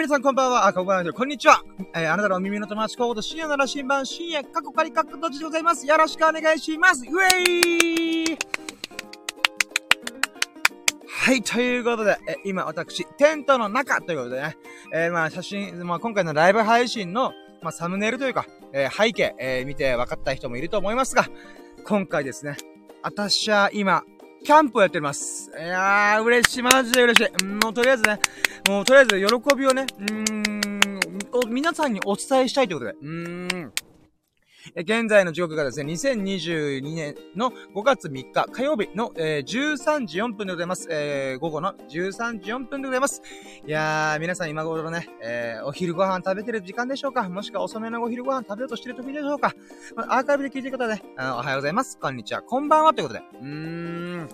皆さんこんばんは。あ、こんばんは。こんにちは。えー、あなたの耳の友達コード深夜なら新版深夜、過去仮過去どっちでございます。よろしくお願いします。ウェイはい、ということで、え今私、テントの中ということでね、えー、まあ写真、まあ今回のライブ配信の、まあサムネイルというか、えー、背景、えー、見て分かった人もいると思いますが、今回ですね、私は今、キャンプをやっております。いやー、嬉しい、マジで嬉しい。もうとりあえずね、もうとりあえず喜びをね、うーん、皆さんにお伝えしたいということで、うーん。え現在の時刻がですね、2022年の5月3日火曜日の、えー、13時4分でございます。えー、午後の13時4分でございます。いやー、皆さん今頃ね、えー、お昼ご飯食べてる時間でしょうか？もしくは遅めのお昼ご飯食べようとしてる時でしょうか、ま、アーカイブで聞いてる方で、あおはようございます。こんにちは。こんばんは。ということで。うーん。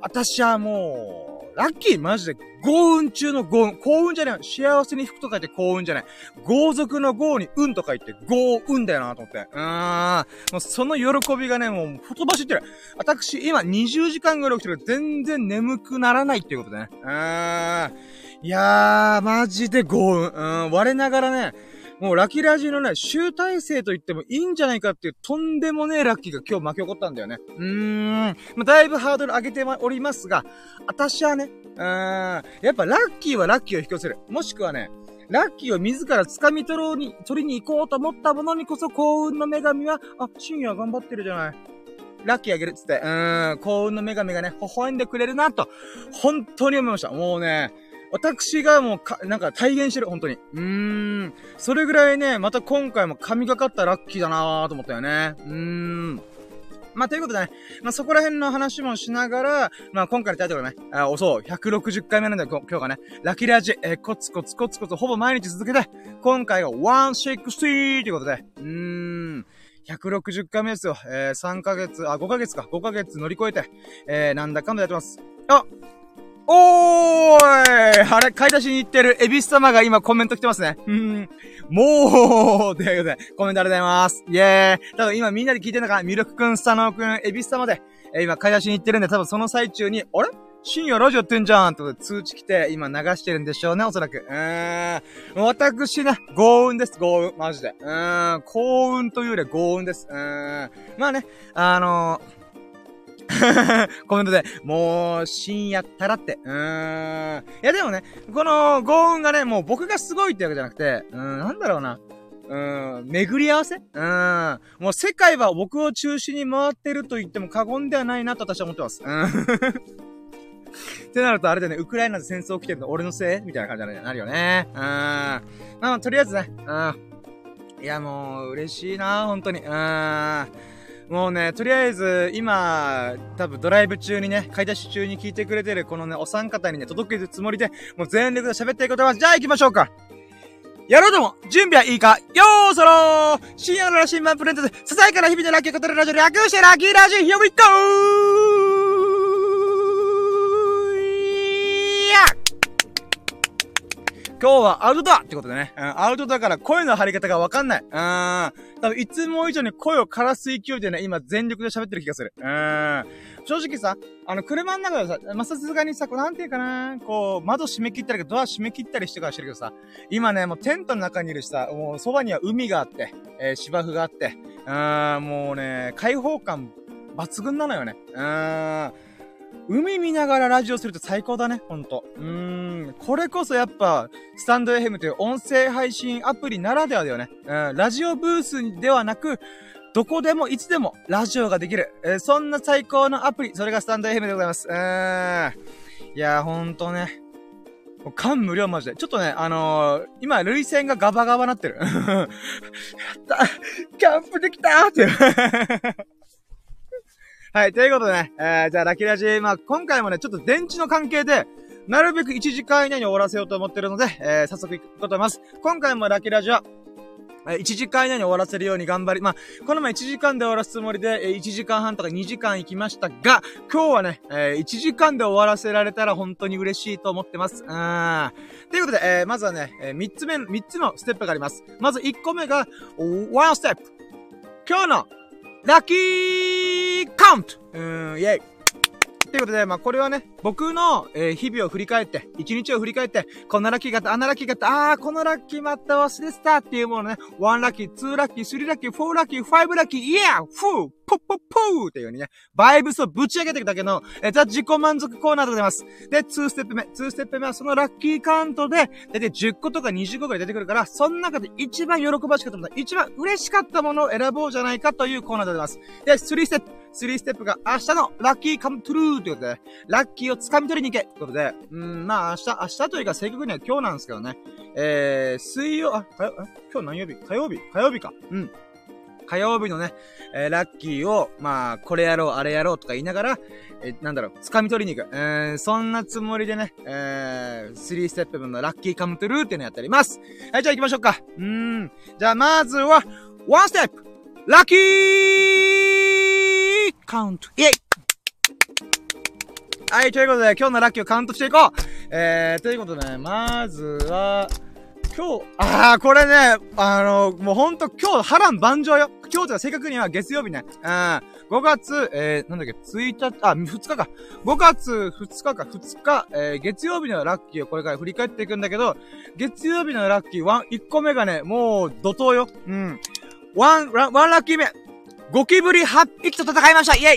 私はもう、ラッキーマジで、幸運中の幸運。幸運じゃない。幸せに吹くと書いて幸運じゃない。豪族の豪に運と書いて幸運だよなと思って。うーん。もうその喜びがね、もう、ふとばしってる。私、今20時間ぐらい起きてる全然眠くならないっていうことね。うーん。いやー、マジで幸運。うん、我ながらね、もうラッキーラジのね、集大成と言ってもいいんじゃないかっていうとんでもねえラッキーが今日巻き起こったんだよね。うーん。ま、だいぶハードル上げておりますが、私はね、うーん。やっぱラッキーはラッキーを引き寄せる。もしくはね、ラッキーを自ら掴み取ろうに、取りに行こうと思ったものにこそ幸運の女神は、あ、深夜頑張ってるじゃない。ラッキーあげるっつって、うーん、幸運の女神がね、微笑んでくれるなと、本当に思いました。もうね、私がもうか、なんか体現してる、本当に。うーん。それぐらいね、また今回も神がかったラッキーだなーと思ったよね。うーん。まあ、ということでね、まあ、そこら辺の話もしながら、まあ、今回のタイトルね、あ、おそう、160回目なんだよ、今日がね、ラッキーラジ、えー、コツコツコツコツほぼ毎日続けて、今回が160ということで、うーん。160回目ですよ。えー、3ヶ月、あ、5ヶ月か。5ヶ月乗り越えて、えー、なんだかんだやってます。あおーいあれ、買い出しに行ってるエビス様が今コメント来てますね。うん。もう、ということで、コメントありがとうございます。イェーイ。多分今みんなで聞いてるのか、ミルクくん、スタノーくん、エビス様で、えー、今買い出しに行ってるんで、多分その最中に、あれ？深夜ラジオやってんじゃんって通知来て、今流してるんでしょうね、おそらく。うーん。私ね、幸運です、幸運。マジで。うーん。幸運というよりは幸運です。うーん。まあね、あのー コメントで、もう、深夜ったらって。うーん。いやでもね、この幸運がね、もう僕がすごいってわけじゃなくて、うーん、なんだろうな。うん、巡り合わせ？うん。もう世界は僕を中心に回ってると言っても過言ではないなと私は思ってます。うん。ってなるとあれだよね、ウクライナで戦争起きてるの俺のせい？みたいな感じになるよね。うん。まあ、とりあえずね、うん。いや、もう、嬉しいな、本当に。うん。もうね、とりあえず、今、多分ドライブ中にね、買い出し中に聞いてくれてるこのね、お三方にね、届けるつもりで、もう全力で喋っていこうと思います、じゃあ行きましょうか。やろうとも準備はいいか。よーそろー。深夜の新版プレントで、ささやかな日々のラッキー語るラジオ略してラッキーラジオ Here we go! 今日はアウトドアってことでね。うん、アウトドアから声の張り方がわかんない。うん。多分いつも以上に声を枯らす勢いでね、今全力で喋ってる気がする。うん。正直さ、あの、車の中でさ、まあ、さすがにさ、こう、なんていうかな、こう、窓閉め切ったり、ドア閉め切ったりしてからしてるけどさ、今ね、もうテントの中にいるしさ、もうそばには海があって、えー、芝生があって、うん、もうね、開放感抜群なのよね。うん。海見ながらラジオすると最高だね、ほんと。うーん。これこそやっぱ、スタンド FM という音声配信アプリならではだよね。うん。ラジオブースではなく、どこでもいつでもラジオができる。えー、そんな最高のアプリ、それがスタンド FM でございます。うーん。いやー、ほんとね。感無量マジで。ちょっとね、あのー、今、涙腺がガバガバなってる。やったキャンプできたーってはい、ということでね、えー、じゃあ、ラキラジ、まあ、今回もね、ちょっと電池の関係で、なるべく1時間以内に終わらせようと思ってるので、えー、早速行くこと思います。今回もラキラジは、1時間以内に終わらせるように頑張り、まあ、この前1時間で終わらすつもりで、1時間半とか2時間行きましたが、今日はね、え1時間で終わらせられたら本当に嬉しいと思ってます。うん。ということで、えー、まずはね、えー、3つ目、3つのステップがあります。まず1個目が、1ステップ。今日のラッキーカウントうーん、イェイ。ということで、まあ、これはね、僕の、えー、日々を振り返って、一日を振り返って、こんなラッキーがあった、あんなラッキーがあった、あー、このラッキーまた忘れてたっていうものね、1ラッキー、2ラッキー、3ラッキー、4ラッキー、5ラッキー、イエーフーポッポッポーっていう風にね、バイブスをぶち上げていくだけの、えー、ザ自己満足コーナーでございます。で、2ステップ目、2ステップ目はそのラッキーカウントで、だいたい10個とか20個くらい出てくるから、その中で一番喜ばしかったもの、一番嬉しかったものを選ぼうじゃないかというコーナーでございます。で、3ステップ、3ステップが明日のラッキー come true ということで、ラッキーを掴み取りに行けということで、うん、まあ明日、明日というか正確には今日なんですけどね、えー、水曜、あ、火曜、今日何曜日？火曜日？火曜日か。うん。火曜日のね、えー、ラッキーを、まあ、これやろう、あれやろうとか言いながら、えー、なんだろう、掴み取りに行く。えー、そんなつもりでね、えー、3ステップ分のラッキーカムトゥルーっていうのやっております。はい、じゃあ行きましょうか。うーん。じゃあ、まずは、1ステップラッキーカウントイェイはい、ということで、今日のラッキーをカウントしていこうえー、ということでね、まずは、今日、あー、これね、あの、もうほんと今日波乱万丈よ。今日とは正確には月曜日ね。うん。5月、えー、なんだっけ、1日、あ、2日か。5月2日か、2日、えー、月曜日のラッキーをこれから振り返っていくんだけど、月曜日のラッキー1、1個目がね、もう怒涛よ。うん。One、one ラッキー目。ゴキブリ8匹と戦いましたイェイ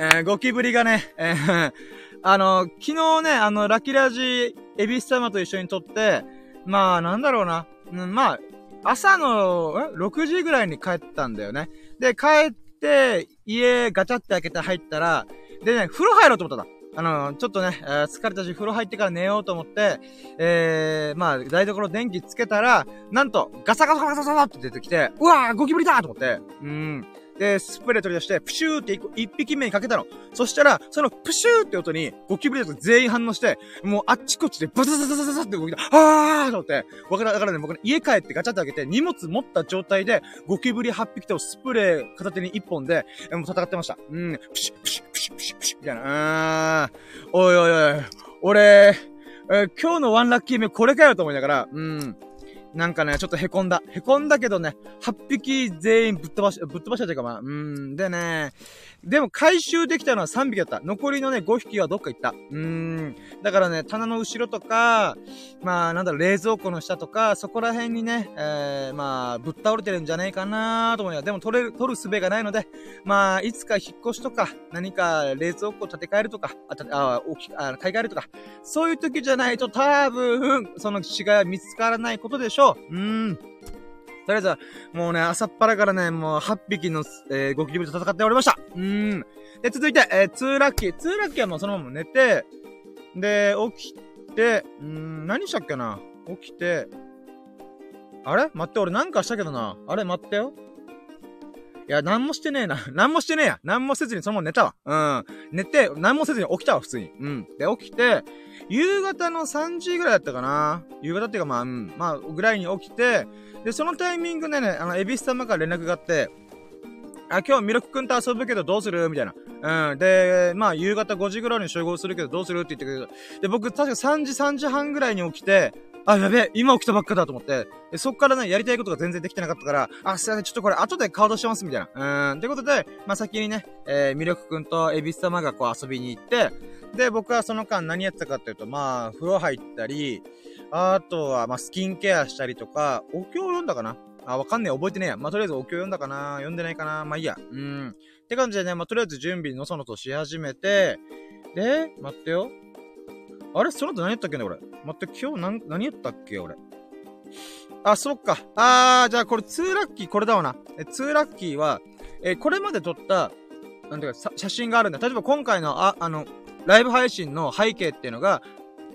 えー、ゴキブリがね、えー、あの、昨日ね、あの、ラキラジ、エビス様と一緒に撮って、まあ、なんだろうな。うん、まあ、朝の、6時ぐらいに帰ったんだよね。で、帰って、家ガチャって開けて入ったら、でね、風呂入ろうと思ったんだ。あの、ちょっとね、疲れたし、風呂入ってから寝ようと思って、えー、まあ、台所電気つけたら、なんと、ガサガサガサガサって出てきて、うわー、ゴキブリだと思って、うん。で、スプレー取り出して、プシューって一匹目にかけたの。そしたら、そのプシューって音に、ゴキブリたち全員反応して、もうあっちこっちでバササササササって動いた。あーと思って。わからだからね、僕ね、家帰ってガチャって開けて、荷物持った状態で、ゴキブリ8匹とスプレー片手に1本で、もう戦ってました。うん、プシュプシュププシュプシュみたいな。あー、おいおいおい、俺、えー、今日のワンラッキー目これかよと思いながら、うん。なんかね、ちょっと凹んだ。凹んだけどね、8匹全員ぶっ飛ばし、ぶっ飛ばしたというかまあ、うん。でね、でも回収できたのは3匹だった。残りのね、5匹はどっか行った。うん。だからね、棚の後ろとか、まあ、なんだろう、冷蔵庫の下とか、そこら辺にね、えー、まあ、ぶっ倒れてるんじゃないかなと思いながら、でも取れる、取る術がないので、まあ、いつか引っ越しとか、何か冷蔵庫建て替えるとか、あ、た、あ、大きあ、買い替えるとか、そういう時じゃないと多分、その死骸は見つからないことでしょう。うーん。とりあえずは、もうね、朝っぱらからね、もう8匹の、えー、ゴキブリと戦っておりました。うーん。で、続いて、えー、2ラッキー。2ラッキーはもうそのまま寝て、で、起きて、うーん、何したっけな？起きて、あれ？待って、俺なんかしたけどな。あれ待ってよ。いや、なんもしてねえな。なんもしてねえや。なんもせずにそのまま寝たわ。うん。寝て、なんもせずに起きたわ、普通に。うん。で、起きて、夕方の3時ぐらいだったかな。夕方っていうかまあ、うん。まあ、ぐらいに起きて、で、そのタイミングでね、あの、エビス様から連絡があって、あ、今日ミルクくんと遊ぶけどどうする？みたいな。うん。で、まあ、夕方5時ぐらいに集合するけどどうする？って言ってくれる。で、僕、確か3時、3時半ぐらいに起きて、あ、やべえ、今起きたばっかだと思って。で、そっからね、やりたいことが全然できてなかったから、あ、すいません、ちょっとこれ後で顔出してます、みたいな。うん。ってことで、まあ、先にね、えー、ミルクくんとエビス様がこう遊びに行って、で、僕はその間何やってたかっていうと、まあ、風呂入ったり、あとは、まあ、スキンケアしたりとか、お経を読んだかな？あ、わかんねえ、覚えてねえや。まあ、とりあえずお経を読んだかな？読んでないかな？まあ、いいや。うん。って感じでね、まあ、とりあえず準備のそのとし始めて、で、待ってよ。あれその後何やったっけね、俺。待って、今日何、何やったっけ、俺。あ、そっか。あー、じゃあこれ2ラッキー、これだわな。え、2ラッキーは、えこれまで撮った、なんていうか、写真があるんだ。例えば今回の、あ、あの、ライブ配信の背景っていうのが、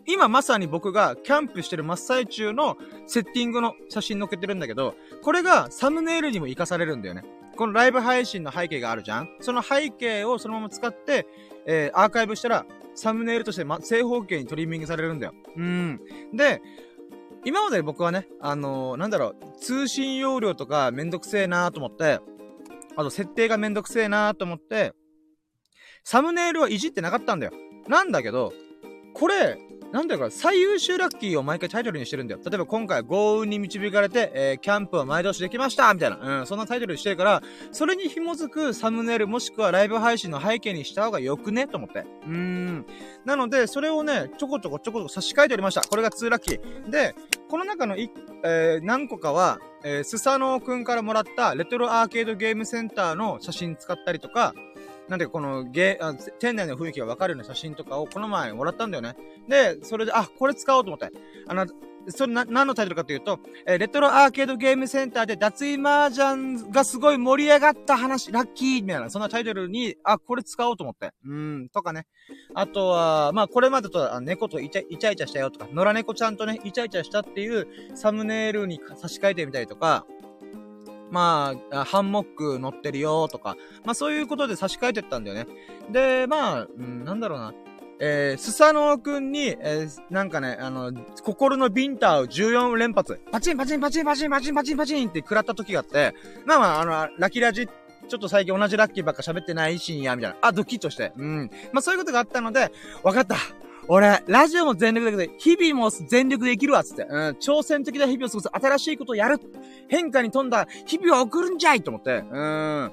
今まさに僕がキャンプしてる真っ最中のセッティングの写真載っけてるんだけど、これがサムネイルにも活かされるんだよね。このライブ配信の背景があるじゃんその背景をそのまま使って、えー、アーカイブしたら、サムネイルとして、ま、正方形にトリミングされるんだよ。うん。で、今まで僕はね、あのー、なんだろう、通信容量とかめんどくせえなーと思って、あと設定がめんどくせえなーと思って、サムネイルはいじってなかったんだよ。なんだけど、これ、なんだか、最優秀ラッキーを毎回タイトルにしてるんだよ。例えば今回豪運に導かれて、えー、キャンプを前倒しできましたみたいな。うん、そんなタイトルにしてるから、それに紐づくサムネイルもしくはライブ配信の背景にした方がよくね？と思って。うーん。なので、それをね、ちょこちょこちょこちょこ差し替えておりました。これが2ラッキー。で、この中のい、えー、何個かは、えー、スサノオくんからもらったレトロアーケードゲームセンターの写真使ったりとか、なんでこのゲあ、店内の雰囲気がわかるような写真とかをこの前もらったんだよね。で、それで、あ、これ使おうと思って。あの、それな、何のタイトルかというと、えー、レトロアーケードゲームセンターで脱衣麻雀がすごい盛り上がった話、ラッキーみたいな、そんなタイトルに、あ、これ使おうと思って。うん、とかね。あとは、まあ、これまでと、あ猫とイチャイチャしたよとか、野良猫ちゃんとね、イチャイチャしたっていうサムネイルに差し替えてみたりとか、まあ、ハンモック乗ってるよとか、まあそういうことで差し替えてったんだよね。で、まあ、うん、なんだろうな。えー、スサノオくんに、えー、なんかね、あの、心のビンタを14連発、パチンパチンパチンパチンパチンパチンパチンって食らった時があって、まあまあ、あの、ラキラジ、ちょっと最近同じラッキーばっか喋ってないシーンや、みたいな。あ、ドキッとして。うん。まあそういうことがあったので、わかった。俺、ラジオも全力だけど、日々も全力で生きるわ、つって。うん、挑戦的な日々を過ごす。新しいことをやる。変化に富んだ日々を送るんじゃいと思って。うん。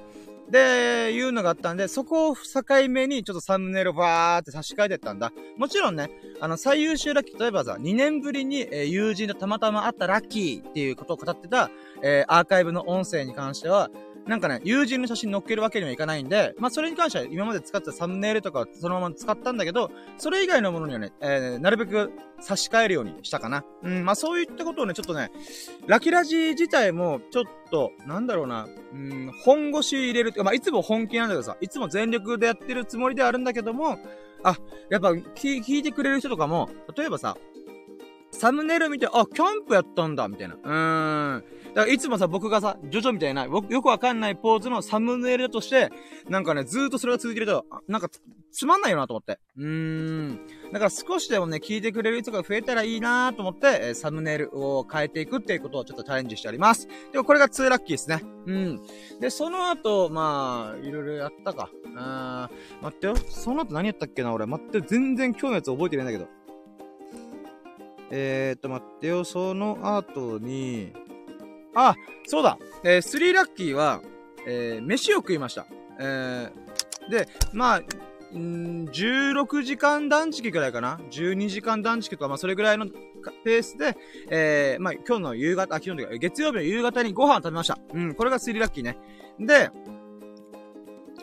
で、いうのがあったんで、そこを境目にちょっとサムネイルをバーって差し替えてったんだ。もちろんね、あの、最優秀ラッキー、例えばさ、2年ぶりに、え、友人とたまたま会ったラッキーっていうことを語ってた、えー、アーカイブの音声に関しては、なんかね、友人の写真載っけるわけにはいかないんで、まあ、それに関しては今まで使ってたサムネイルとかそのまま使ったんだけど、それ以外のものにはね、えー、なるべく差し替えるようにしたかな。うん、まあ、そういったことをね、ちょっとね、ラキラジ自体も、ちょっと、なんだろうな、うん、本腰入れるまあ、いつも本気なんだけどさ、いつも全力でやってるつもりではあるんだけども、あ、やっぱ、聞いてくれる人とかも、例えばさ、サムネイル見て、あ、キャンプやったんだ、みたいな。うーん。だからいつもさ、僕がさ、ジョジョみたいな、よくわかんないポーズのサムネイルとして、なんかね、ずーっとそれが続いてると、なんかつまんないよなと思って。うーん。だから少しでもね、聞いてくれる人が増えたらいいなと思って、え、サムネイルを変えていくっていうことをちょっとチャレンジしております。でもこれが2ラッキーですね。うん。で、その後、まあ、いろいろやったか。あーん、待ってよ。その後何やったっけな、俺。待って、全然今日のやつ覚えてないんだけど。えーっと、待ってよ。その後に、あ、そうだ。えー、スリーラッキーは、えー、飯を食いました。えー、で、まあ、ん16時間断食くらいかな ?12 時間断食とか、まあ、それぐらいのペースで、えー、まあ、今日の夕方、あ、昨日の月曜日の夕方にご飯を食べました。うん、これがスリーラッキーね。で、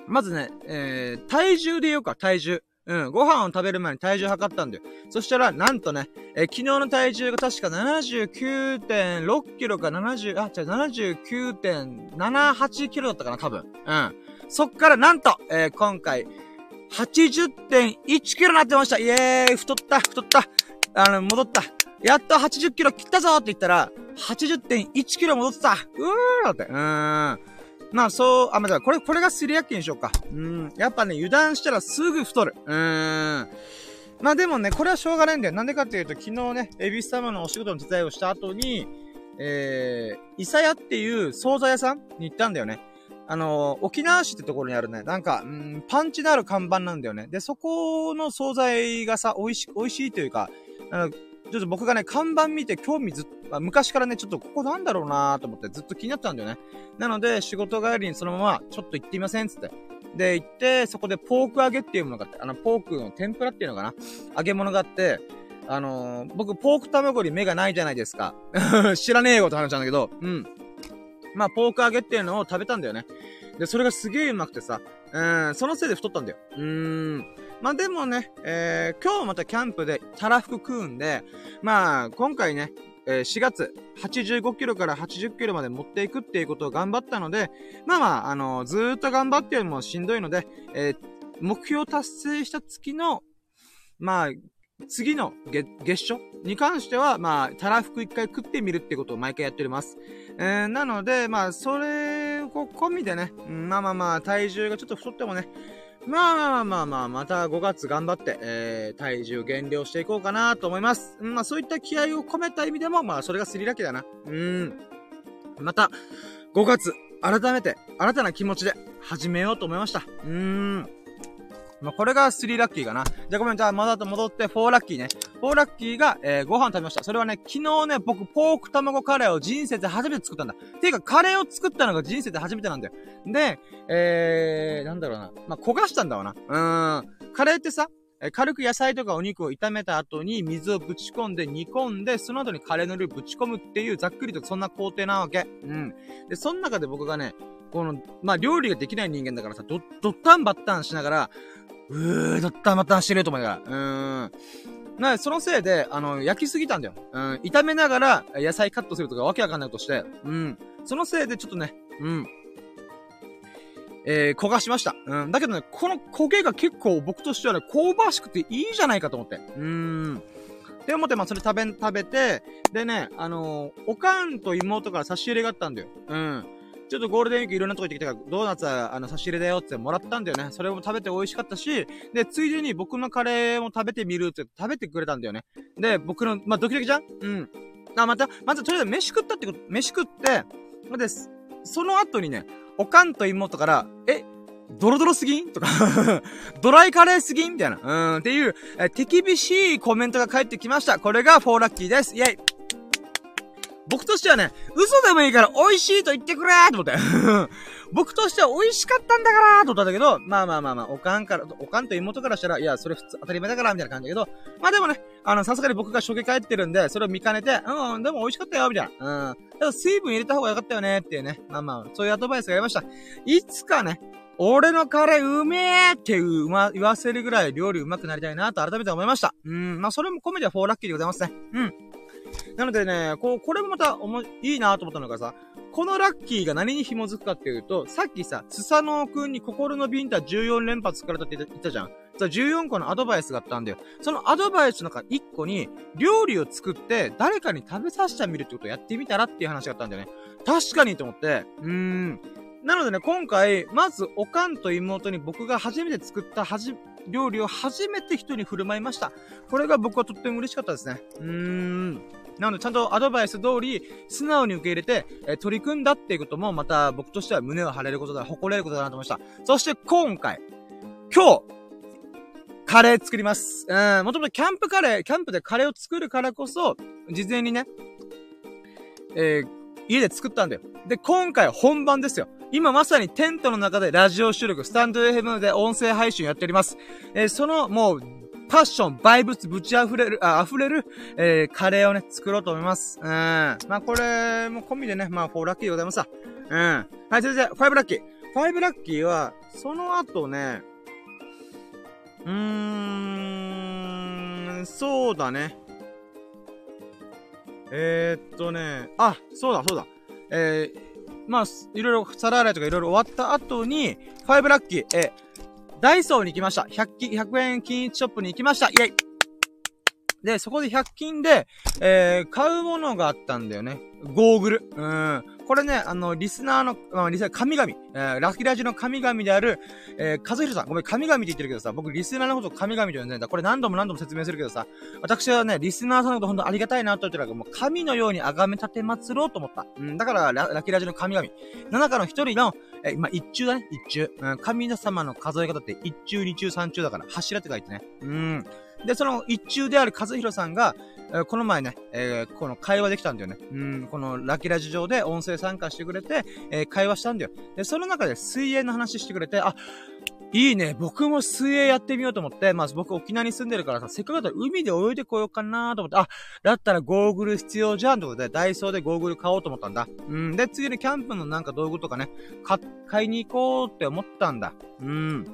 まずね、えー、体重で言おうか、体重。うん、ご飯を食べる前に体重測ったんだよ。そしたら、なんとね、えー、昨日の体重が確か79.6キロか70、あ、違う、79.78キロだったかな、多分。うん。そっからなんと、えー、今回、80.1キロになってました。イエーイ太った太ったあの、戻った。やっと80キロ切ったぞって言ったら、80.1キロ戻ってたうーって。うーん。まあ、そう、あ、まあ、これ、これがスリヤッキにしようか。うん。やっぱね、油断したらすぐ太る。うーん。まあでもね、これはしょうがないんだよ。なんでかっていうと、昨日ね、エビス様のお仕事の手伝いをした後に、えー、イサヤっていう惣菜屋さんに行ったんだよね。あの、沖縄市ってところにあるね、なんか、うん、パンチのある看板なんだよね。で、そこの惣菜がさ、美味し、美味しいというか、あの、ちょっと僕がね、看板見て興味ずっと、昔からね、ちょっとここなんだろうなーと思ってずっと気になったんだよね。なので、仕事帰りにそのまま、ちょっと行ってみませんつって。で、行って、そこでポーク揚げっていうものがあって、あの、ポークの天ぷらっていうのかな？揚げ物があって、あのー、僕、ポーク卵に目がないじゃないですか。知らねえよって話なんだけど、うん。まあ、ポーク揚げっていうのを食べたんだよね。で、それがすげえうまくてさ、うん、そのせいで太ったんだよ。うーん。まあでもね、えー、今日またキャンプでたらふく食うんで、まあ、今回ね、えー、4月、85キロから80キロまで持っていくっていうことを頑張ったので、まあまあ、あのー、ずーっと頑張ってよりもしんどいので、えー、目標達成した月の、まあ、次の月、月初に関しては、まあ、たらふく一回食ってみるってことを毎回やっております。えー、なので、まあ、それを込みでね、まあまあまあ、体重がちょっと太ってもね、まあまあまあまあま、た5月頑張って、えー、体重減量していこうかなと思います。まあそういった気合を込めた意味でも、まあそれがスリラキだな。うん。また、5月、改めて、新たな気持ちで始めようと思いました。うーん。まあ、これが3ラッキーかな。じゃあごめん、じゃあまた戻って4ラッキーね。4ラッキーが、えー、ご飯食べました。それはね、昨日ね、僕、ポーク卵カレーを人生で初めて作ったんだ。ていうか、カレーを作ったのが人生で初めてなんだよ。で、えー、なんだろうな。まあ、焦がしたんだわな。うーん。カレーってさ、え軽く野菜とかお肉を炒めた後に水をぶち込んで煮込んで、その後にカレーのルーぶち込むっていうざっくりとそんな工程なわけ。うん。で、その中で僕がね、この、まあ、料理ができない人間だからさ、ど、どったんばったんしながら、うー、どったんばったんしてると思いながら、うーん。な、そのせいで、あの、焼きすぎたんだよ。うん。炒めながら野菜カットするとかわけわかんないことして、うん。そのせいでちょっとね、うん。えー、焦がしました。うん。だけどね、この焦げが結構僕としてはね、香ばしくていいじゃないかと思って。うーん。って思って、まあ、それ食べ、食べて、でね、あのー、おかんと妹から差し入れがあったんだよ。うん。ちょっとゴールデンウィークいろんなとこ行ってきたから、ドーナツは、あの、差し入れだよってもらったんだよね。それも食べて美味しかったし、で、ついでに僕のカレーも食べてみるって食べてくれたんだよね。で、僕の、まあ、ドキドキじゃん？うん。あ、また、まずとりあえず飯食ったってこと、飯食ってま、で、その後にね、おかんと妹から、え、ドロドロすぎん？とか ドライカレーすぎん？みたいな。うん、っていう、え手厳しいコメントが返ってきました。これが4ラッキーです。イェイ僕としてはね、嘘でもいいから美味しいと言ってくれーと思って。僕としては美味しかったんだからと思ったんだけど、まあまあまあまあ、おかんから、おかんと妹からしたら、いや、それ普通当たり前だからみたいな感じだけど、まあでもね、あの、さすがに僕が初期帰ってるんで、それを見かねて、うん、でも美味しかったよ、みたいな。うん。だから水分入れた方がよかったよね、っていうね。まあまあ、そういうアドバイスがありました。いつかね、俺のカレーうめえってう、ま、言わせるぐらい料理うまくなりたいなと改めて思いました。うん、まあそれも込めては4ラッキーでございますね。うん。なのでね、こう、これもまた、おも、いいなと思ったのがさ、このラッキーが何に紐づくかっていうと、さっきさ、スサノオくんに心のビンタ14連発作られたって言ったじゃん。さ、14個のアドバイスがあったんだよ。そのアドバイスの中1個に、料理を作って誰かに食べさせてみるってことをやってみたらっていう話があったんだよね。確かにと思って、うーん。なのでね、今回、まず、おかんと妹に僕が初めて作ったはじ、料理を初めて人に振る舞いました。これが僕はとっても嬉しかったですね。うーん。なので、ちゃんとアドバイス通り、素直に受け入れて、え、取り組んだっていうことも、また僕としては胸を張れることだ、誇れることだなと思いました。そして今回、今日、カレー作ります。うん、もともとキャンプカレー、キャンプでカレーを作るからこそ、事前にね、えー、家で作ったんだよ。で、今回本番ですよ。今まさにテントの中でラジオ収録、スタンド FM で音声配信やっております。えー、その、もう、パッション、バイブスぶち溢れる、あ、溢れる、えー、カレーをね、作ろうと思います。うん。まあ、これも込みでね、まあ、4ラッキーでございますさ。うん。はい、先生、5ラッキー。5ラッキーは、その後ね、うーん、そうだね。えー、っとね、あ、そうだ、そうだ。えー、まあ、いろいろ、皿洗いとかいろいろ終わった後に、5ラッキー、えー、ダイソーに行きました。100、100円均一ショップに行きました。イェイで、そこで100均で、えー、買うものがあったんだよね。ゴーグル。うん。これね、あの、リスナーの、まあ、リスナー、神々、えー、ラキラジの神々である、えー、和弘さん。ごめん、神々って言ってるけどさ、僕、リスナーのこと神々と呼んでんだ。これ何度も何度も説明するけどさ、私はね、リスナーさんのこと本当ありがたいなと言ってるから、もう神のように崇め立て祭ろうと思った。うん、だからラ、ラキラジの神々。の中の一人の、えー、まあ、一中だね、一中。うん、神様の数え方って一中、二中、三中だから、柱って書いてね。うん。で、その一中である和弘さんが、え、この前ね、えー、この会話できたんだよね。うん、このラキラジ上で音声参加してくれて、えー、会話したんだよ。で、その中で水泳の話してくれて、あ、いいね。僕も水泳やってみようと思って、まあ僕沖縄に住んでるからさ、せっかくだったら海で泳いでこようかなと思って、あ、だったらゴーグル必要じゃんとことで、ダイソーでゴーグル買おうと思ったんだ。うん。で、次にキャンプのなんか道具とかね、買いに行こうって思ったんだ。うん。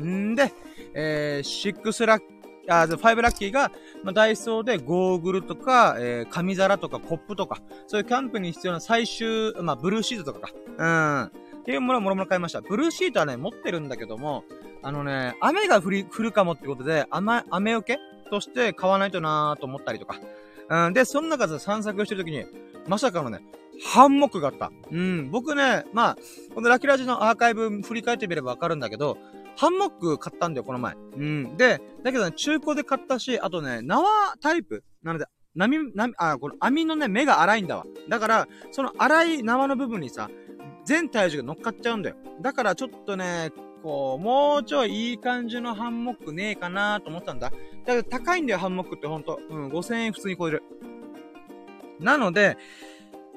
んで、えー、シックスラッあ、ファイブラッキーが、まあ、ダイソーでゴーグルとか、えー、紙皿とかコップとか、そういうキャンプに必要な最終、まあ、ブルーシートとかか。うん。っていうものをもろもろ買いました。ブルーシートはね、持ってるんだけども、あのね、雨が降り、降るかもってことで、雨、雨よけとして買わないとなーと思ったりとか。うん。で、その中で散策してるときに、まさかのね、ハンモックがあった。うん。僕ね、まあ、このラキラジのアーカイブ振り返ってみればわかるんだけど、ハンモック買ったんだよ、この前。うん。で、だけどね、中古で買ったし、あとね、縄タイプなので、波、波、あ、この網のね、目が粗いんだわ。だから、その粗い縄の部分にさ、全体重が乗っかっちゃうんだよ。だからちょっとね、こう、もうちょいいい感じのハンモックねえかなと思ったんだ。だけど高いんだよ、ハンモックってほんと。うん、5000円普通に超える。なので、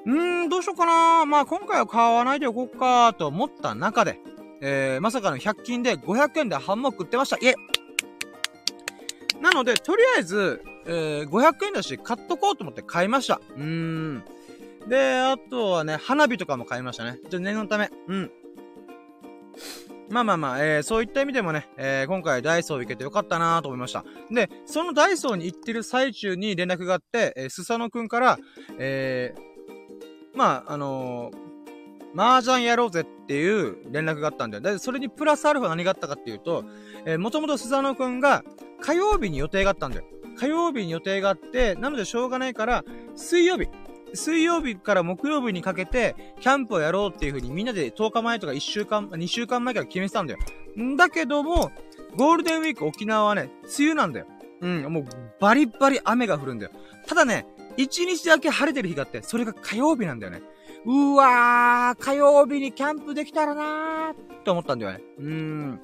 うーん、どうしようかなまあ今回は買わないでおこうかと思った中で、えー、まさかの100均で500円でハンモック売ってました。いえなので、とりあえず、えー、500円だし、買っとこうと思って買いました。うーん。で、あとはね、花火とかも買いましたね。ちょ、念のため。うん。まあまあまあ、えー、そういった意味でもね、えー、今回ダイソー行けてよかったなと思いました。で、そのダイソーに行ってる最中に連絡があって、えー、スサノくんから、えー、まあ、あのー、麻雀やろうぜっていう連絡があったんだよ。で、それにプラスアルファ何があったかっていうと、えー、もともとスサノくんが火曜日に予定があったんだよ。火曜日に予定があって、なのでしょうがないから、水曜日、水曜日から木曜日にかけて、キャンプをやろうっていう風にみんなで10日前とか1週間、2週間前から決めてたんだよ。んだけども、ゴールデンウィーク沖縄はね、梅雨なんだよ。うん、もうバリバリ雨が降るんだよ。ただね、1日だけ晴れてる日があって、それが火曜日なんだよね。うわー、火曜日にキャンプできたらなーって思ったんだよね。うーん。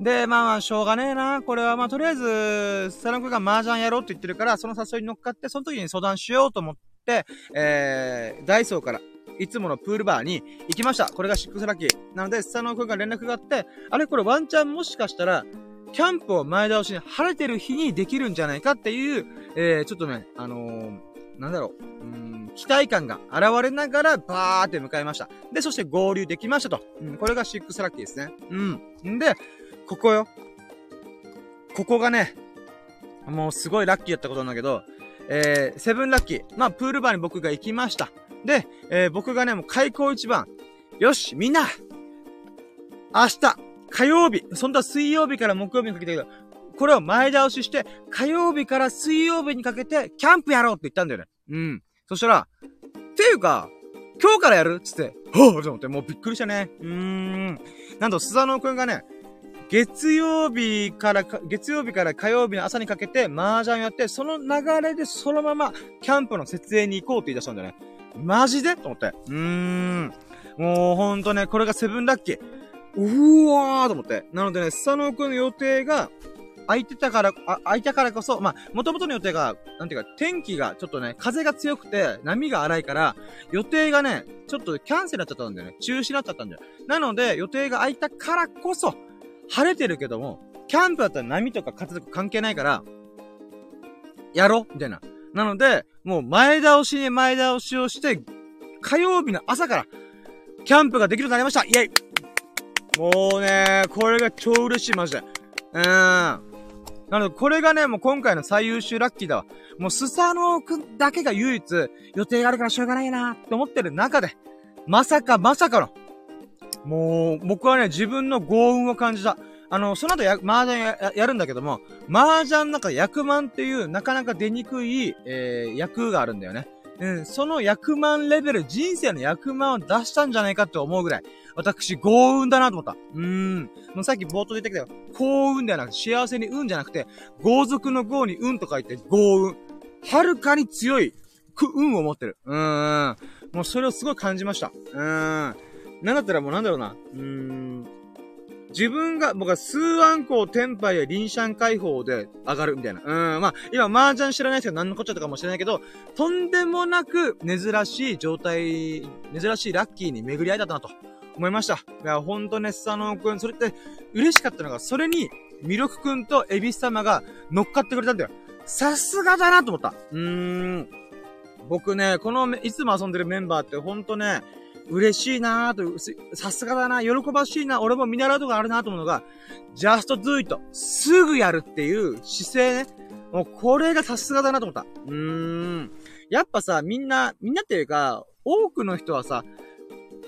で、まあまあ、しょうがねえな。これはまあ、とりあえず、佐野くんが麻雀やろうって言ってるから、その誘いに乗っかって、その時に相談しようと思って、えー、ダイソーから、いつものプールバーに行きました。これがシックスラッキー。なので、スサノオくんが連絡があって、あれこれワンチャンもしかしたら、キャンプを前倒しに晴れてる日にできるんじゃないかっていう、えー、ちょっとね、あのー、なんだろう、うん、期待感が現れながら、バーって迎えました。で、そして合流できましたと。うん、これがシックスラッキーですね。うん。んで、ここよ。ここがね、もうすごいラッキーやったことなんだけど、えー、セブンラッキー。まあ、プールバーに僕が行きました。で、えー、僕がね、もう開口一番。よし、みんな明日、火曜日、そんな水曜日から木曜日にかけて、これを前倒しして、火曜日から水曜日にかけて、キャンプやろうって言ったんだよね。うん。そしたら、っていうか、今日からやる？つって、ほぁと思って、もうびっくりしたね。うーん。なんと、スザノくんがね、月曜日から、月曜日から火曜日の朝にかけて麻雀やって、その流れでそのままキャンプの設営に行こうって言い出したんだよね。マジで？と思って。うーん。もうほんとね、これがセブンラッキー。うわーと思って。なのでね、スサノーくんの予定が、空いてたから、あ、空いたからこそ、まあ、元々の予定が、なんていうか、天気がちょっとね、風が強くて、波が荒いから、予定がね、ちょっとキャンセルになっちゃったんだよね。中止になっちゃったんだよ。なので、予定が空いたからこそ、晴れてるけども、キャンプだったら波とか風とか関係ないから、やろみたいな。なので、もう前倒しに前倒しをして、火曜日の朝から、キャンプができるようになりましたイェイもうね、これが超嬉しい、マジで。うーん。なので、これがね、もう今回の最優秀ラッキーだわ。もうスサノオくんだけが唯一予定があるからしょうがないなって思ってる中で、まさかまさかの、もう、僕はね、自分の幸運を感じた。あの、その後や、麻雀や、やるんだけども、麻雀の中で役満っていう、なかなか出にくい、えー、役があるんだよね。うん、その役満レベル、人生の役満を出したんじゃないかって思うぐらい、私、幸運だなと思った。うーん。もうさっき冒頭で言ったけど、幸運ではなくて、幸せに運じゃなくて、豪族の豪に運と書いて、幸運。はるかに強い、く運を持ってる。うーん。もうそれをすごい感じました。うーん。なんだったらもうなんだろうな。うーん。自分が、僕は数案校天敗や臨シャン解放で上がるみたいな。うん、まあ、今、麻雀知らない人が何のこっちゃったかもしれないけど、とんでもなく珍しい状態、珍しいラッキーに巡り合えたなと思いました。いや、ほんとね、スサノーくん、それって嬉しかったのが、それに、ミルクくんとエビス様が乗っかってくれたんだよ。さすがだなと思った。うーん。僕ね、この、いつも遊んでるメンバーってほんとね、嬉しいなぁと、さすがだな、喜ばしいな、俺も見習うとこあるなと思うのが、just do it. すぐやるっていう姿勢ね。もうこれがさすがだなと思った。うーん。やっぱさ、みんな、みんなっていうか、多くの人はさ、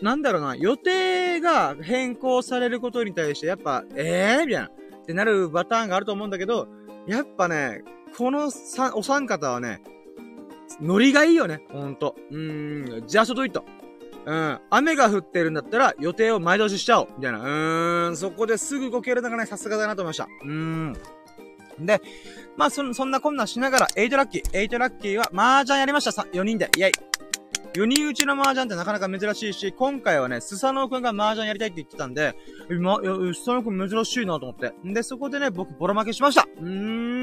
なんだろうな、予定が変更されることに対して、やっぱ、ええー、みたいな、ってなるパターンがあると思うんだけど、やっぱね、このさ、お三方はね、ノリがいいよね、ほんと。うーん、じゃあ、そといっと。うん。雨が降ってるんだったら予定を前倒ししちゃおう。みたいな。うーん。そこですぐ動けるのがね、さすがだなと思いました。うーん。で、まあ、そ、そんなこんなしながら、8ラッキー。8ラッキーは、麻雀やりました。さ、4人で。イェイ。4人打ちの麻雀ってなかなか珍しいし、今回はね、スサノオくんが麻雀やりたいって言ってたんで、ま、スサノオくん珍しいなと思って。んで、そこでね、僕ボロ負けしました。うーん。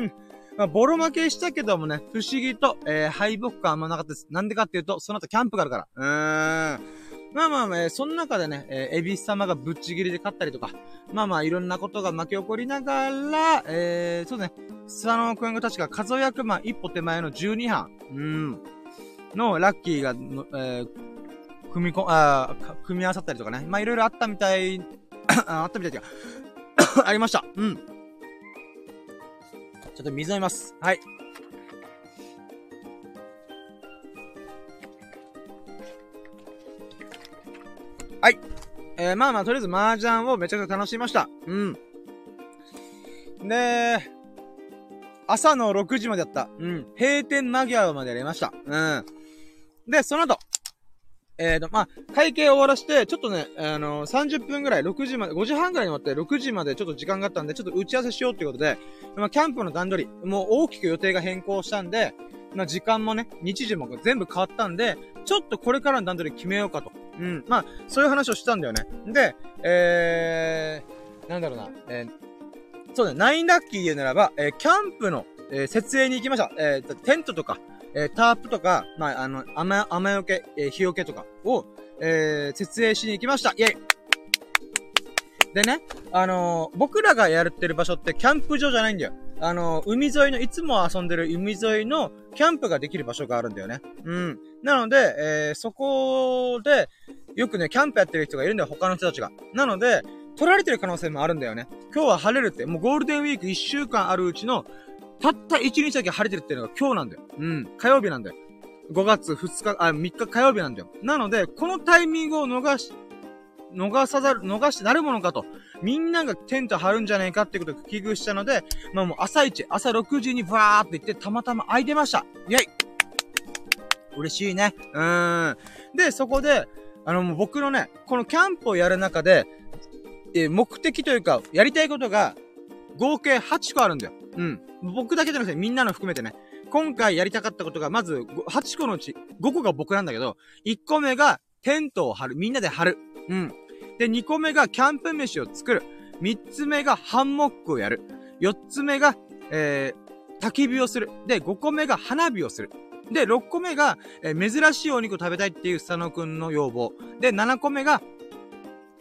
まあ、ボロ負けしたけどもね、不思議と、えー、敗北感あんまなかったです。なんでかっていうと、その後キャンプがあるから。うーん。まあまあ、まあ、その中でね、えー、エビス様がぶっちぎりで勝ったりとか、まあまあ、いろんなことが巻き起こりながら、えー、そうね、スワノー君が確か数役満一歩手前の12班、うん、のラッキーが、えー、組みこ、あ組み合わさったりとかね、まあいろいろあったみたい、あったみたいっていうか ありました。うん。ちょっと水飲みます。はい。はい。えー、まあまあ、とりあえず麻雀をめちゃくちゃ楽しみました。うん。で、朝の6時までやった。うん。閉店間際までやりました。うん。で、その後、えーと、まあ、会計終わらして、ちょっとね、あのー、30分ぐらい、6時まで、5時半ぐらいに終わって、6時までちょっと時間があったんで、ちょっと打ち合わせしようっていうことで、まあ、キャンプの段取り、もう大きく予定が変更したんで、まあ、時間もね、日時も全部変わったんで、ちょっとこれからの段取り決めようかと。うん。まあ、そういう話をしたんだよね。で、えー、なんだろうな、えー、そうね、ナインラッキーで言うならば、えー、キャンプの、えー、設営に行きました。えー、テントとか、えー、タープとか、まあ、あの、雨、雨よけ、えー、日よけとかを、えー、設営しに行きました。イェイでね、あのー、僕らがやってる場所ってキャンプ場じゃないんだよ。あのー、海沿いの、いつも遊んでる海沿いのキャンプができる場所があるんだよね。うん。なので、えー、そこで、よくね、キャンプやってる人がいるんだよ、他の人たちが。なので、取られてる可能性もあるんだよね。今日は晴れるって、もうゴールデンウィーク1週間あるうちの、たった1日だけ晴れてるっていうのが今日なんだよ。うん。火曜日なんだよ。5月2日、あ、3日火曜日なんだよ。なので、このタイミングを逃し、逃さざる、逃してなるものかと。みんながテント張るんじゃないかってことを危惧したので、まあもう朝一、朝6時にバーって行ってたまたま空いてました。イェイ嬉しいね。うーん。で、そこで、あのもう僕のね、このキャンプをやる中で、え目的というか、やりたいことが、合計8個あるんだよ。うん。僕だけじゃなくてみんなの含めてね。今回やりたかったことが、まず、8個のうち、5個が僕なんだけど、1個目が、テントを張る。みんなで張る。うん。で、2個目がキャンプ飯を作る。3つ目がハンモックをやる。4つ目が、えー、焚き火をする。で、5個目が花火をする。で、6個目が、えー、珍しいお肉を食べたいっていうスタノくんの要望。で、7個目が、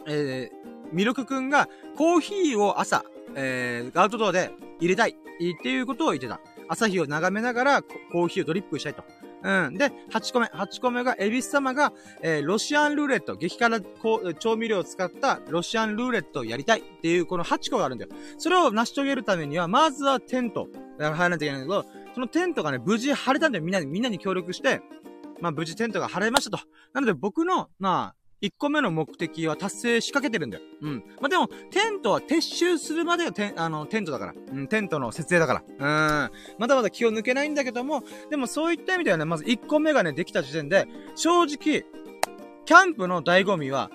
えー、ミルクくんがコーヒーを朝、えー、アウトドアで入れたいっていうことを言ってた。朝日を眺めながらコーヒーをドリップしたいと。うん。で、8個目。8個目が、エビス様が、えー、ロシアンルーレット、激辛こう調味料を使ったロシアンルーレットをやりたいっていう、この8個があるんだよ。それを成し遂げるためには、まずはテント。入らないといけないんだけど、そのテントがね、無事晴れたんだよ。みんなに、みんなに協力して、まあ、無事テントが晴れましたと。なので僕の、まあ、1個目の目的は達成しかけてるんだよ。うん。まあ、でも、テントは撤収するまでがテン、あの、テントだから。うん、テントの設営だから。うん。まだまだ気を抜けないんだけども、でもそういった意味ではね、まず1個目がね、できた時点で、正直、キャンプの醍醐味は、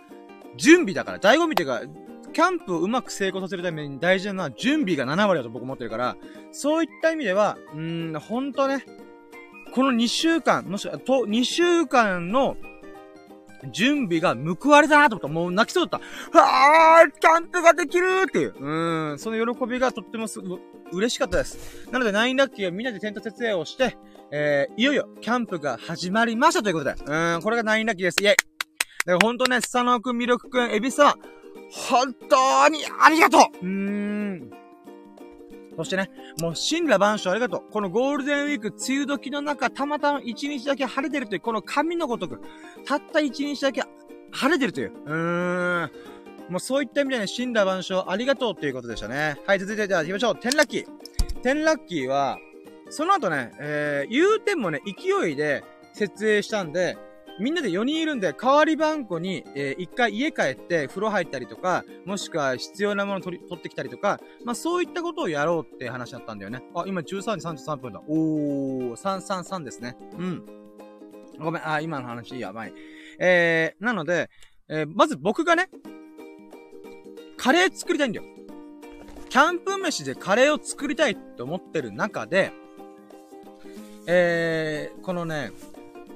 準備だから。醍醐味っていうか、キャンプをうまく成功させるために大事なのは準備が7割だと僕思ってるから、そういった意味では、うーん、ほんとね、この2週間、もしくは、と、2週間の準備が報われたなと思った。もう泣きそうだった。はぁーキャンプができるっていう。うん。その喜びがとってもす、嬉しかったです。なので、ナインラッキーはみんなでテント設営をして、えー、いよいよ、キャンプが始まりましたということで。うん、これがナインラッキーです。イェイ。だからほんとね、スサノーくん、ミルクくん、エビス様、本当にありがとううーん。そしてね、もう、神羅万象ありがとう。このゴールデンウィーク、梅雨時の中、たまたま一日だけ晴れてるという、この神のごとく、たった一日だけ晴れてるという。うーん。もうそういった意味でね、神羅万象ありがとうっていうことでしたね。はい、続いてじゃあ行きましょう。天ラッキー。天ラッキーは、その後ね、えー、言うてもね、勢いで設営したんで、みんなで4人いるんで、代わり番号に、えー、1回家帰って風呂入ったりとか、もしくは必要なもの取り、取ってきたりとか、まあそういったことをやろうって話だったんだよね。あ、今13時33分だ。おー、333ですね。うん。ごめん、あ、今の話やばい。えー、なので、えー、まず僕がね、カレー作りたいんだよ。キャンプ飯でカレーを作りたいって思ってる中で、えー、このね、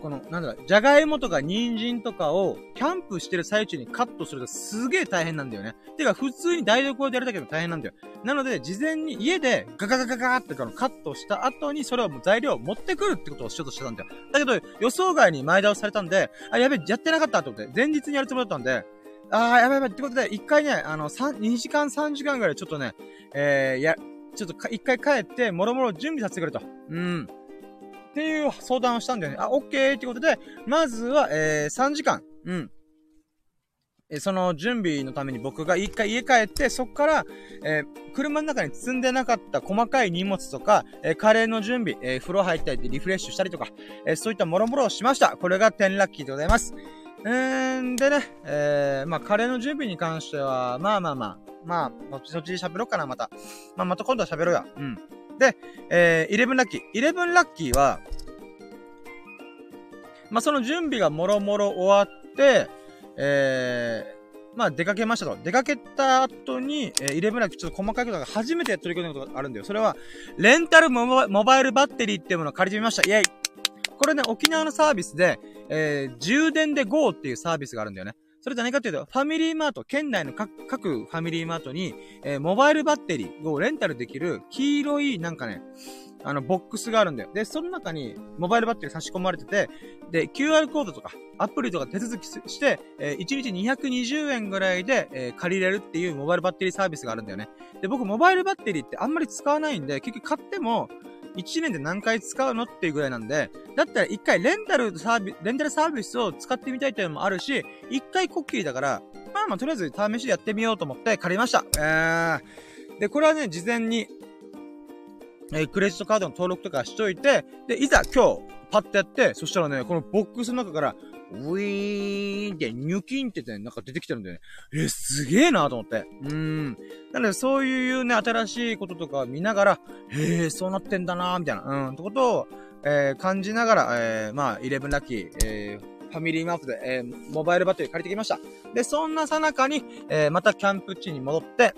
この、なんだろう、じゃがいもとか人参とかを、キャンプしてる最中にカットするとすげえ大変なんだよね。てか、普通に台所でやるだけでも大変なんだよ。なので、事前に家でガガガガガってこのカットした後に、それをもう材料を持ってくるってことをしようとしてたんだよ。だけど、予想外に前倒しされたんで、あ、やべえ、やってなかったと思って、前日にやるつもりだったんで、あー、やばいやばい。ってことで、一回ね、あの、三、2時間3時間ぐらいちょっとね、えー、や、ちょっと一回帰って、もろもろ準備させてくれと。うん。っていう相談をしたんだよね。あ、オッケーってことで、まずは、えー、3時間。うん。え、その準備のために僕が一回家帰って、そっから、えー、車の中に積んでなかった細かい荷物とか、えー、カレーの準備、えー、風呂入ったりリフレッシュしたりとか、えそういったもろもろをしました。これが10ラッキーでございます。えーん、でね、え、まあ、カレーの準備に関しては、まあまあまあ、まあ、どっちそっち喋ろうかな、また。まあ、また今度は喋ろうや。うん。で、えー、11ラッキー。11ラッキーは、まあ、その準備がもろもろ終わって、えー、まあ、出かけましたと。出かけた後に、えー、11ラッキーちょっと細かいことが初めて取り組んだことがあるんだよ。それは、レンタルモバイルバッテリーっていうものを借りてみました。イェイこれね、沖縄のサービスで、えー、充電で GO っていうサービスがあるんだよね。それじゃ何かというと、ファミリーマート、県内の各ファミリーマートに、えー、モバイルバッテリーをレンタルできる黄色い、なんかね、あの、ボックスがあるんだよ。で、その中に、モバイルバッテリー差し込まれてて、で、QR コードとか、アプリとか手続きして、えー、1日220円ぐらいで、えー、借りれるっていうモバイルバッテリーサービスがあるんだよね。で、僕、モバイルバッテリーってあんまり使わないんで、結局買っても、1年で何回使うのっていうぐらいなんで、だったら1回レンタルサービス、レンタルサービスを使ってみたいというのもあるし、1回コッキリだから、まあまあとりあえず試しでやってみようと思って借りました。えー、で、これはね、事前に、えー、クレジットカードの登録とかしといて、で、いざ今日、パッてやって、そしたらね、このボックスの中から、ウィーンって、ニュキンってね、なんか出てきてるんだよね。え、すげえなと思って。うん。なので、そういうね、新しいこととか見ながら、へえ、そうなってんだなみたいな、うん、ってことを、えー、感じながら、えー、まあ、11ラッキー、えー、ファミリーマートで、えー、モバイルバッテリー借りてきました。で、そんなさなかに、えー、またキャンプ地に戻って、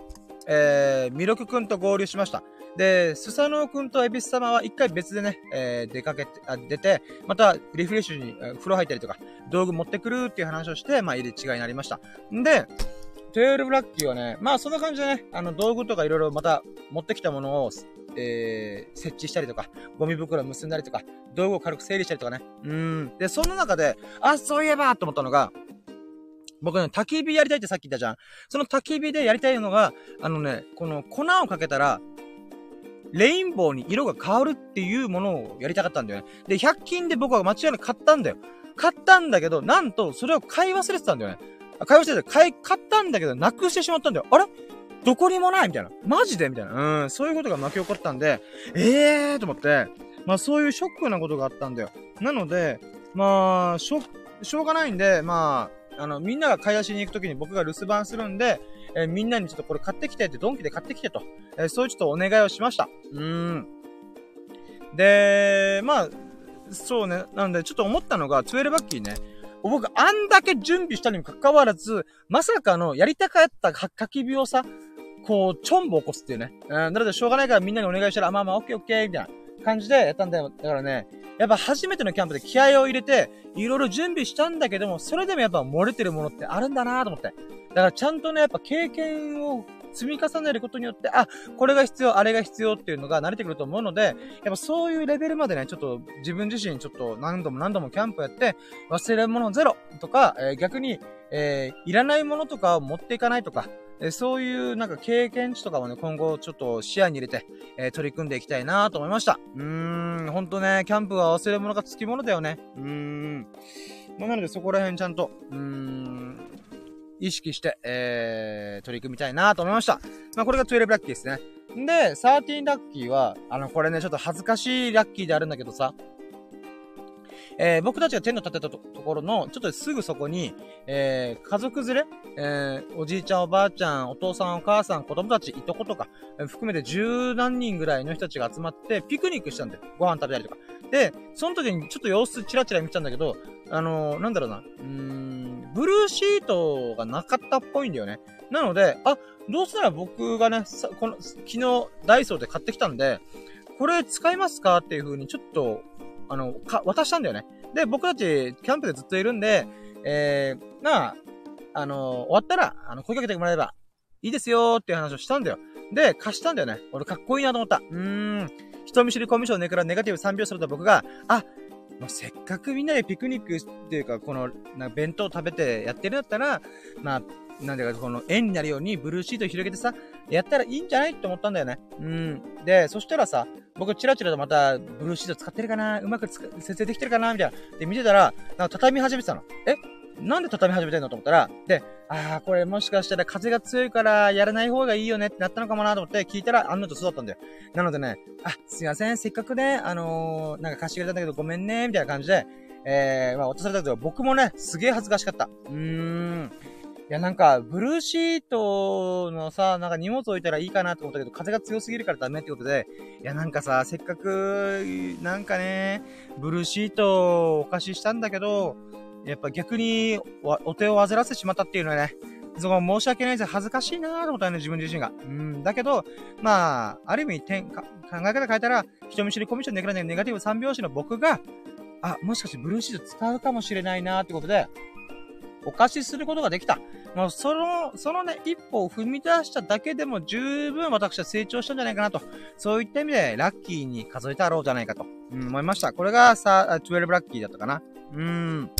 えー、ミルクくんと合流しました。で、スサノオくんとエビス様は一回別でね、えー、出かけて、あ、出て、またリフレッシュに、えー、風呂入ったりとか、道具持ってくるっていう話をして、まあ入れ違いになりました。んで、12ラッキーはね、まあそんな感じでね、あの道具とかいろいろまた持ってきたものを、えー、設置したりとか、ゴミ袋結んだりとか、道具を軽く整理したりとかね。うん。で、そんな中で、あ、そういえばと思ったのが、僕ね、焚き火やりたいってさっき言ったじゃん。その焚き火でやりたいのが、あのね、この粉をかけたら、レインボーに色が変わるっていうものをやりたかったんだよね。で、100均で僕は間違いなく買ったんだよ。買ったんだけど、なんと、それを買い忘れてたんだよね。買い忘れてた。買い、買ったんだけど、なくしてしまったんだよ。あれ？どこにもないみたいな。マジで？みたいな。うん、そういうことが巻き起こったんで、ええーと思って、まあそういうショックなことがあったんだよ。なので、まあ、しょ、しょうがないんで、まあ、あの、みんなが買い出しに行くときに僕が留守番するんで、え、みんなにちょっとこれ買ってきてって、ドンキで買ってきてと、え、そういうちょっとお願いをしました。うーん。で、まあ、そうね、なんでちょっと思ったのが、ツエルバッキーね、僕あんだけ準備したにもかかわらず、まさかのやりたかった焚き火をさ、こう、ちょんぼ起こすっていうね。うん、なのでしょうがないからみんなにお願いしたら、まあまあ、オッケーオッケー、みたいな感じでやったんだよ。だからね、やっぱ初めてのキャンプで気合を入れて、いろいろ準備したんだけども、それでもやっぱ漏れてるものってあるんだなと思って。だからちゃんとね、やっぱ経験を積み重ねることによって、あ、これが必要、あれが必要っていうのが慣れてくると思うので、やっぱそういうレベルまでね、ちょっと自分自身ちょっと何度も何度もキャンプやって、忘れるものゼロとか、えー、逆に、えー、いらないものとかを持っていかないとか、えそういうなんか経験値とかもね、今後ちょっと視野に入れて、えー、取り組んでいきたいなと思いました。うーん、ほんとね、キャンプは忘れ物がつきものだよね。うーん。まあ、なのでそこら辺ちゃんと、うーん、意識して、えー、取り組みたいなと思いました。まあ、これが12ラッキーですね。で、13ラッキーは、あの、これね、ちょっと恥ずかしいラッキーであるんだけどさ、えー、僕たちがテント立てたところの、ちょっとすぐそこに、えー、家族連れ、えー、おじいちゃん、おばあちゃん、お父さん、お母さん、子供たち、いとことか、含めて十何人ぐらいの人たちが集まって、ピクニックしたんだよ。ご飯食べたりとか。で、その時にちょっと様子チラチラ見てたんだけど、あのー、なんだろうな、うーん、ブルーシートがなかったっぽいんだよね。なので、あ、どうせなら僕がね、さこの、昨日ダイソーで買ってきたんで、これ使いますか？っていう風にちょっとあの、か、渡したんだよね。で、僕たち、キャンプでずっといるんで、えー、まあ、あの、終わったら、あの、声かけてもらえば、いいですよーっていう話をしたんだよ。で、貸したんだよね。俺かっこいいなと思った。うーん。人見知りコミュ障ねからネガティブ3秒すると僕が、あ、もうせっかくみんなでピクニックっていうか、この、な弁当食べてやってるんだったら、まあ、なんだか、この円になるようにブルーシート広げてさ、やったらいいんじゃないって思ったんだよね。うん。で、そしたらさ、僕チラチラとまたブルーシート使ってるかな？うまく節制できてるかな？みたいな。で、見てたら、なんか畳み始めてたの。え？なんで畳み始めてんのと思ったら、で、ああ、これもしかしたら風が強いからやらない方がいいよねってなったのかもなと思って聞いたら、あんなとそうだったんだよ。なのでね、あ、すいません、せっかくね、あのー、なんか貸してくれたんだけどごめんね、みたいな感じで、えー、まあ、渡されたけど、僕もね、すげえ恥ずかしかった。うーん。いや、なんか、ブルーシートのさ、なんか荷物置いたらいいかなと思ったけど、風が強すぎるからダメってことで、いや、なんかさ、せっかく、なんかね、ブルーシートをお貸ししたんだけど、やっぱ逆にお手を煩わせてしまったっていうのはね、そこ申し訳ないです。恥ずかしいなーと思ったよね、自分自身が。うん。だけど、まあ、ある意味、点考え方変えたら、人見知りコミッションできないネガティブ3拍子の僕が、あ、もしかしてブルーシート使うかもしれないなーってことで、お貸しすることができた。もう、その、そのね、一歩を踏み出しただけでも十分私は成長したんじゃないかなと。そういった意味で、ラッキーに数えたろうじゃないかと、うん、思いました。これがさ、12ラッキーだったかな。うん。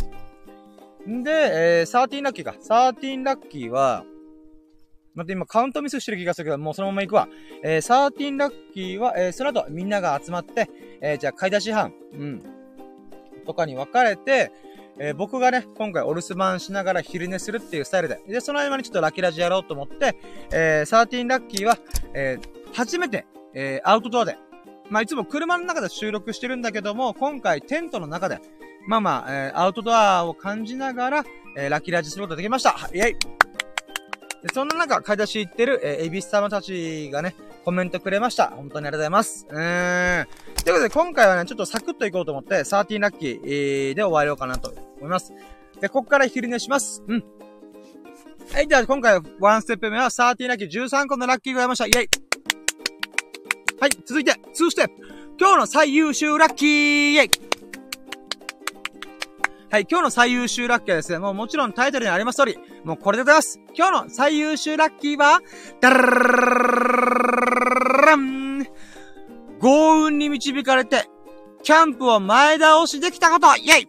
んで、えー、13ラッキーか。13ラッキーは、待って今カウントミスしてる気がするけど、もうそのまま行くわ。えー、13ラッキーは、えー、その後みんなが集まって、えー、じゃあ買い出し班、うん。とかに分かれて、えー、僕がね、今回お留守番しながら昼寝するっていうスタイルで。で、その合間にちょっとラッキーラジやろうと思って、えー、13ラッキーは、えー、初めて、えー、アウトドアで。まあ、いつも車の中で収録してるんだけども、今回テントの中で、まあまあ、えー、アウトドアを感じながら、えー、ラッキーラジすることができました。イェイでそんな中、買い出し行ってる、えー、エビス様たちがね、コメントくれました。本当にありがとうございます。うーん。ということで、今回はね、ちょっとサクッといこうと思って、13ラッキー、で終わろうかなと思います。で、こっから昼寝します。うん。はい、じゃあ今回、ワンステップ目は、13ラッキー13個のラッキーございました。イェイはい、続いて、2ステップ今日の最優秀ラッキーイェイはい、今日の最優秀ラッキーはですね、もうもちろんタイトルにあります通り、もうこれでございます。今日の最優秀ラッキーは、ダララン豪運に導かれて、キャンプを前倒しできたことイェイ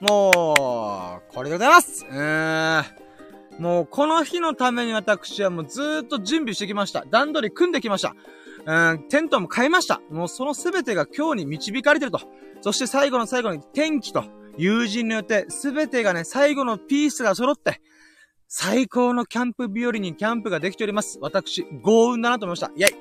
もう、これでございますうーん。もう、この日のために私はもうずーっと準備してきました。段取り組んできました。うん、テントも変えました。もうそのすべてが今日に導かれてると。そして最後の最後に天気と友人によってすべてがね、最後のピースが揃って、最高のキャンプ日和にキャンプができております。私、幸運だなと思いました。イェイ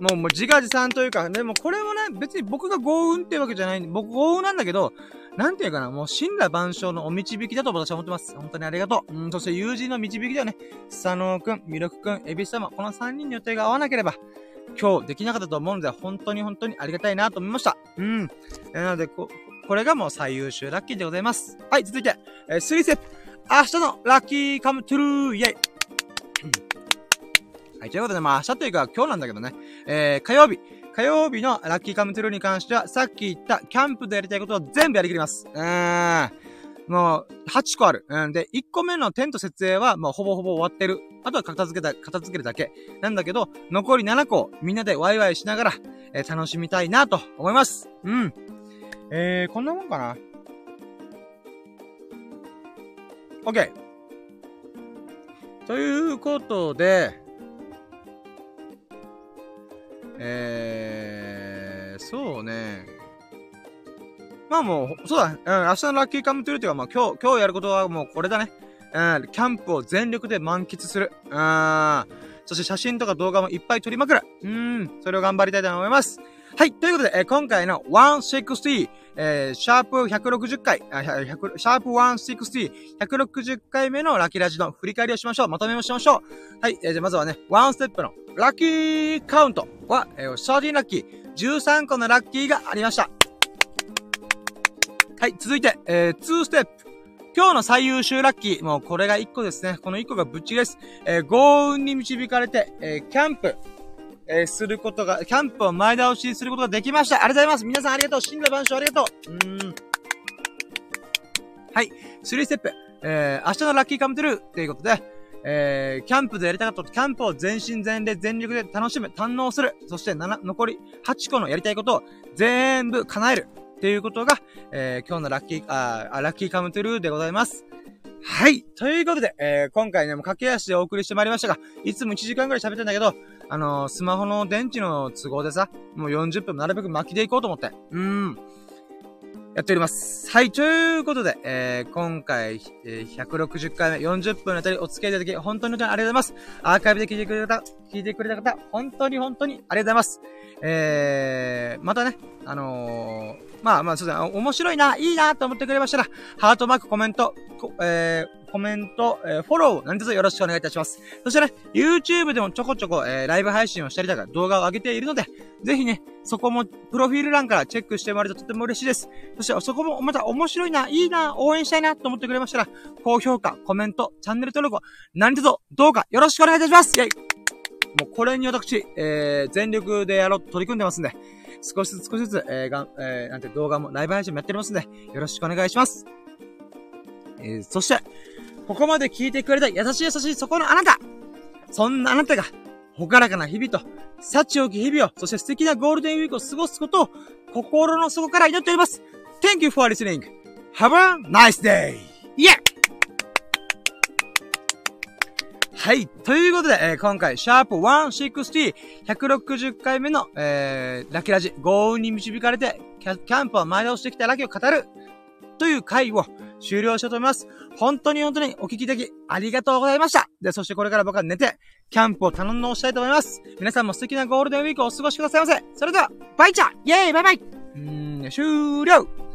もう、もう自画自賛というか、でもこれもね、別に僕が幸運ってわけじゃない僕幸運なんだけど、なんていうかな、もう、神羅万象のお導きだと私は思ってます。本当にありがとう。うん、そして友人の導きだよね。佐野くん、魅力くん、エビス様、この3人の予定が合わなければ、今日できなかったと思うので、本当に本当にありがたいなと思いました。うん。なので、こ、これがもう最優秀ラッキーでございます。はい、続いて、えー、3ステップ。明日のラッキーカムトゥルーイェイ、はい、ということで、まあ明日というか今日なんだけどね、えー、火曜日。火曜日のラッキーカムトゥルーに関しては、さっき言ったキャンプでやりたいことを全部やりきります。うーん。もう、8個ある。うん。で、1個目のテント設営は、もうほぼほぼ終わってる。あとは片付けた、片付けるだけ。なんだけど、残り7個、みんなでワイワイしながら、えー、楽しみたいなと思います。うん。えー、こんなもんかな。OK。ということで、えー、そうね。まあもう、そうだ、うん、明日のラッキーカムトゥルーっていうか、まあ今日、今日やることはもうこれだね。うん、キャンプを全力で満喫する。うん。そして写真とか動画もいっぱい撮りまくる。うん。それを頑張りたいと思います。はい。ということで、えー、今回の160、えー、シャープ160回、あシャープ160、160回目のラッキーラジの振り返りをしましょう。まとめをしましょう。はい。えー、じゃあまずはね、ワンステップのラッキーカウントは、えー、13ラッキー、13個のラッキーがありました。はい、続いて、えー、2ステップ。今日の最優秀ラッキー。もうこれが1個ですね。この1個がぶっちです。えー、豪運に導かれて、えー、キャンプ、えー、することが、キャンプを前倒しすることができました。ありがとうございます。皆さんありがとう。死んだ晩鐘ありがとう。うーん。はい。3ステップ。えー、明日のラッキーカムトゥルーということで、えー、キャンプでやりたかったとキャンプを全身全霊全力で楽しむ、堪能する。そして7、残り8個のやりたいことを全部叶える。っていうことが、えー、今日のラッキー、あ、ラッキーカムトゥルーでございます。はい。ということで、えー、今回ね、もう駆け足でお送りしてまいりましたが、いつも1時間くらい喋ってんだけど、あのー、スマホの電池の都合でさ、もう40分なるべく巻きでいこうと思って。うーん。やっております。はい、ということで、えー、今回、えー、160回目、40分のあたりお付き合いいただき、本当に本当にありがとうございます。アーカイブで聞いてくれた方、聞いてくれた方、本当に本当にありがとうございます。えー、またね、あのー、まあまあ、そうですね、面白いな、いいなと思ってくれましたら、ハートマーク、コメント、えー、コメント、えー、フォロー、何卒よろしくお願いいたします。そしてね、YouTube でもちょこちょこ、えー、ライブ配信をしたりとか動画を上げているので、ぜひね、そこも、プロフィール欄からチェックしてもらえるととても嬉しいです。そして、そこもまた面白いな、いいな、応援したいなと思ってくれましたら、高評価、コメント、チャンネル登録を、何卒、どうかよろしくお願いいたしますイェイもうこれに私、えー、全力でやろうと取り組んでますんで、少しずつ少しずつ、えー、がん、えー、なんて動画もライブ配信もやっておりますんで、よろしくお願いします。えー、そして、ここまで聞いてくれた優しい優しいそこのあなたそんなあなたが、ほからかな日々と、幸多き日々を、そして素敵なゴールデンウィークを過ごすことを、心の底から祈っております。Thank you for listening. Have a nice day! Yeah! はい。ということで、えー、今回、シャープ160、160回目の、えー、ラッキーラジ、豪運に導かれて、キャキャンプを前倒してきたラッキーを語る、という回を終了しようと思います。本当に本当にお聞きいただき、ありがとうございました。で、そしてこれから僕は寝て、キャンプを頼んのしたいと思います。皆さんも素敵なゴールデンウィークをお過ごしくださいませ。それでは、バイチャイェーイバイバイうん、終了